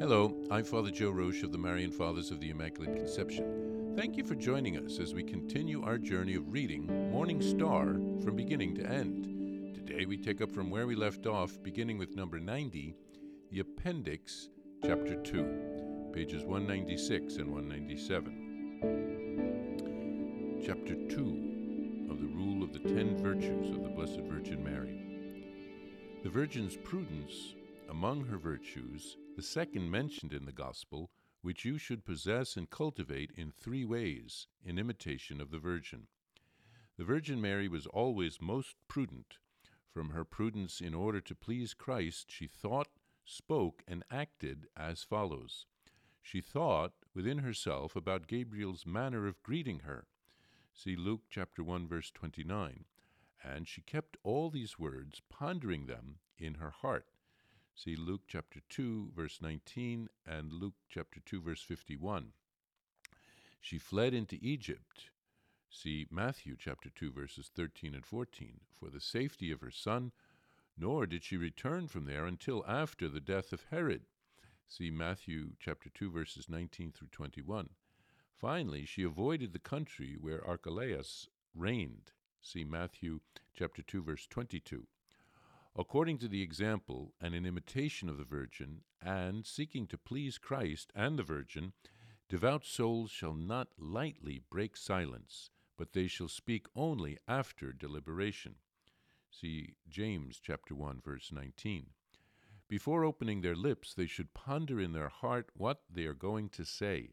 Hello, I'm Father Joe Roche of the Marian Fathers of the Immaculate Conception. Thank you for joining us as we continue our journey of reading Morning Star from beginning to end. Today we take up from where we left off, beginning with number 90, the Appendix, Chapter 2, pages 196 and 197. Chapter 2 of the Rule of the Ten Virtues of the Blessed Virgin Mary. The Virgin's prudence among her virtues the second mentioned in the Gospel, which you should possess and cultivate in three ways, in imitation of the Virgin. The Virgin Mary was always most prudent. From her prudence in order to please Christ, she thought, spoke, and acted as follows. She thought within herself about Gabriel's manner of greeting her. See Luke chapter 1 verse 29. And she kept all these words, pondering them in her heart. See Luke chapter 2, verse 19, and Luke chapter 2, verse 51. She fled into Egypt. See Matthew chapter 2, verses 13 and 14, for the safety of her son, nor did she return from there until after the death of Herod. See Matthew chapter 2, verses 19 through 21. Finally, she avoided the country where Archelaus reigned. See Matthew chapter 2, verse 22 according to the example and in imitation of the Virgin, and seeking to please Christ and the Virgin, devout souls shall not lightly break silence, but they shall speak only after deliberation. See James chapter 1 verse 19. Before opening their lips, they should ponder in their heart what they are going to say.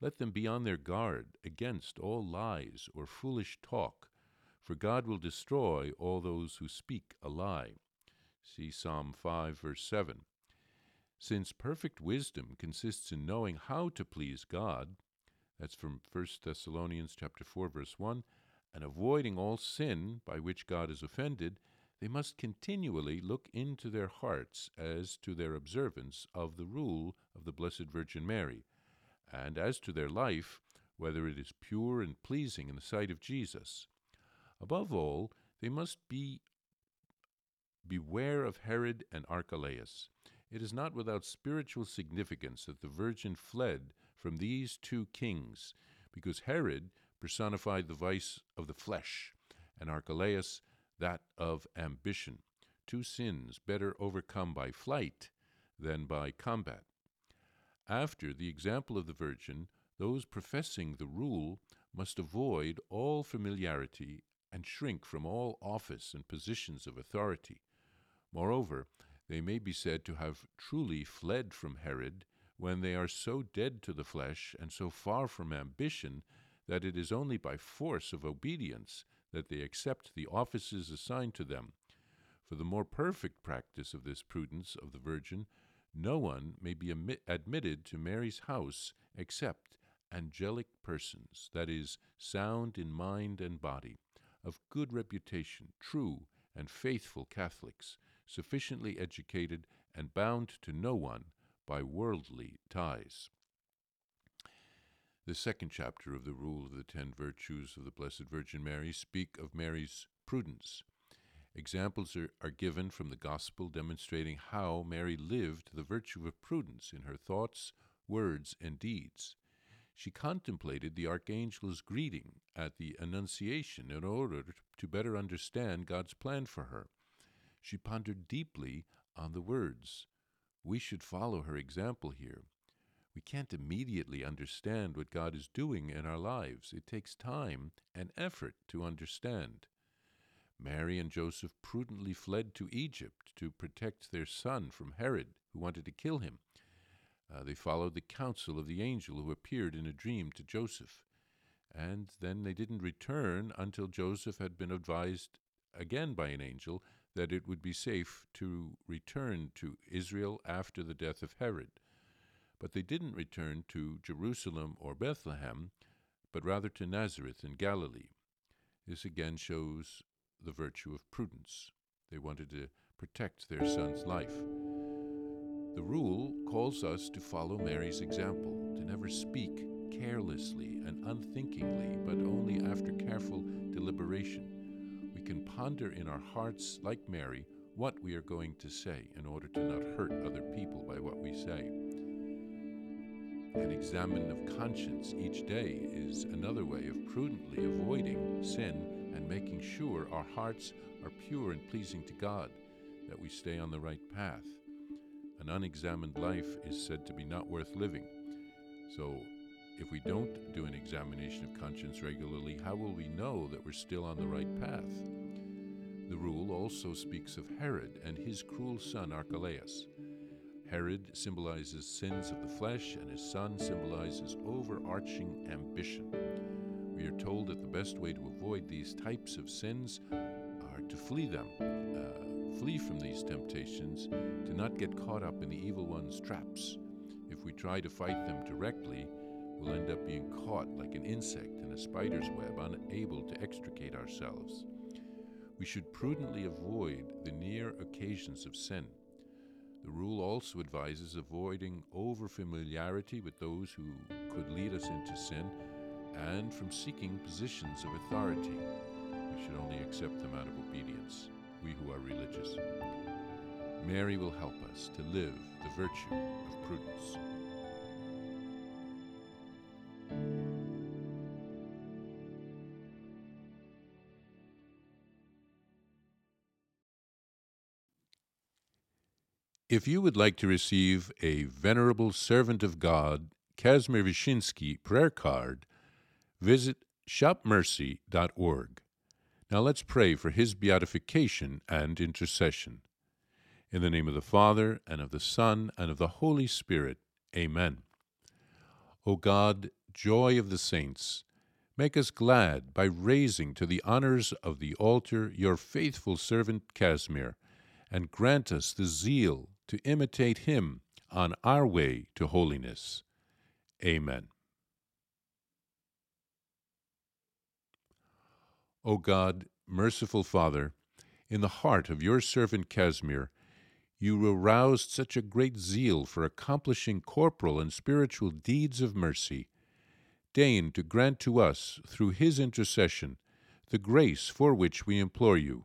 Let them be on their guard against all lies or foolish talk, for God will destroy all those who speak a lie. See Psalm 5, verse 7. Since perfect wisdom consists in knowing how to please God, that's from 1 Thessalonians chapter 4 verse 1, and avoiding all sin by which God is offended, they must continually look into their hearts as to their observance of the rule of the Blessed Virgin Mary, and as to their life, whether it is pure and pleasing in the sight of Jesus. Above all, they must be Beware of Herod and Archelaus. It is not without spiritual significance that the Virgin fled from these two kings, because Herod personified the vice of the flesh, and Archelaus that of ambition, two sins better overcome by flight than by combat. After the example of the Virgin, those professing the rule must avoid all familiarity and shrink from all office and positions of authority. Moreover, they may be said to have truly fled from Herod when they are so dead to the flesh and so far from ambition that it is only by force of obedience that they accept the offices assigned to them. For the more perfect practice of this prudence of the Virgin, no one may be admitted to Mary's house except angelic persons, that is, sound in mind and body, of good reputation, true and faithful Catholics, sufficiently educated, and bound to no one by worldly ties. The second chapter of the Rule of the Ten Virtues of the Blessed Virgin Mary speak of Mary's prudence. Examples are, are, given from the Gospel demonstrating how Mary lived the virtue of prudence in her thoughts, words, and deeds. She contemplated the archangel's greeting at the Annunciation in order to better understand God's plan for her she pondered deeply on the words. We should follow her example here. We can't immediately understand what God is doing in our lives. It takes time and effort to understand. Mary and Joseph prudently fled to Egypt to protect their son from Herod, who wanted to kill him. Uh, they followed the counsel of the angel who appeared in a dream to Joseph. And then they didn't return until Joseph had been advised again by an angel that it would be safe to return to Israel after the death of Herod. But they didn't return to Jerusalem or Bethlehem, but rather to Nazareth in Galilee. This again shows the virtue of prudence. They wanted to protect their son's life. The rule calls us to follow Mary's example, to never speak carelessly and unthinkingly, but only after careful deliberation can ponder in our hearts, like Mary, what we are going to say in order to not hurt other people by what we say. An examine of conscience each day is another way of prudently avoiding sin and making sure our hearts are pure and pleasing to God, that we stay on the right path. An unexamined life is said to be not worth living. So, if we don't do an examination of conscience regularly, how will we know that we're still on the right path? The rule also speaks of Herod and his cruel son Archelaus. Herod symbolizes sins of the flesh, and his son symbolizes overarching ambition. We are told that the best way to avoid these types of sins are to flee them, uh, flee from these temptations, to not get caught up in the evil one's traps. If we try to fight them directly, we'll end up being caught like an insect in a spider's web, unable to extricate ourselves. We should prudently avoid the near occasions of sin the rule also advises avoiding over-familiarity with those who could lead us into sin and from seeking positions of authority. We should only accept them out of obedience, we who are religious. Mary will help us to live the virtue of prudence. If you would like to receive a Venerable Servant of God, Kazimir Wyszyński prayer card, visit shopmercy.org. Now let's pray for his beatification and intercession. In the name of the Father, and of the Son, and of the Holy Spirit. Amen. O God, joy of the saints, make us glad by raising to the honors of the altar your faithful servant Casimir, and grant us the zeal to imitate him on our way to holiness. Amen. O God, merciful Father, in the heart of your servant Casimir, you aroused such a great zeal for accomplishing corporal and spiritual deeds of mercy. Deign to grant to us, through his intercession, the grace for which we implore you.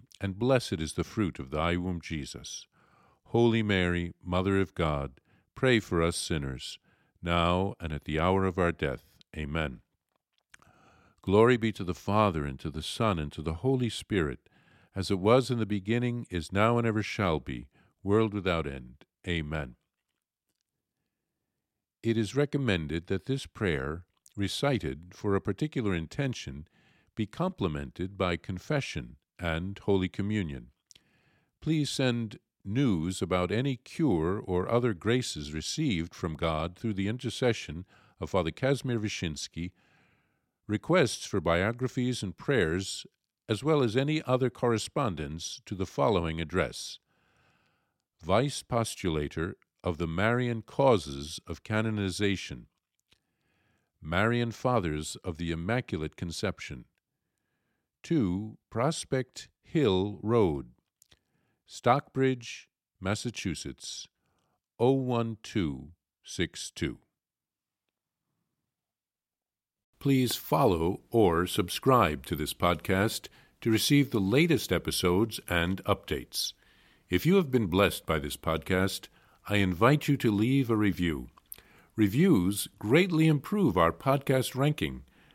and blessed is the fruit of thy womb, Jesus. Holy Mary, Mother of God, pray for us sinners, now and at the hour of our death. Amen. Glory be to the Father, and to the Son, and to the Holy Spirit, as it was in the beginning, is now, and ever shall be, world without end. Amen. It is recommended that this prayer, recited for a particular intention, be complemented by confession and Holy Communion. Please send news about any cure or other graces received from God through the intercession of Father Kazimir Wyszyński, requests for biographies and prayers, as well as any other correspondence to the following address. Vice Postulator of the Marian Causes of Canonization, Marian Fathers of the Immaculate Conception, 2 Prospect Hill Road, Stockbridge, Massachusetts 01262. Please follow or subscribe to this podcast to receive the latest episodes and updates. If you have been blessed by this podcast, I invite you to leave a review. Reviews greatly improve our podcast ranking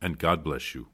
and God bless you.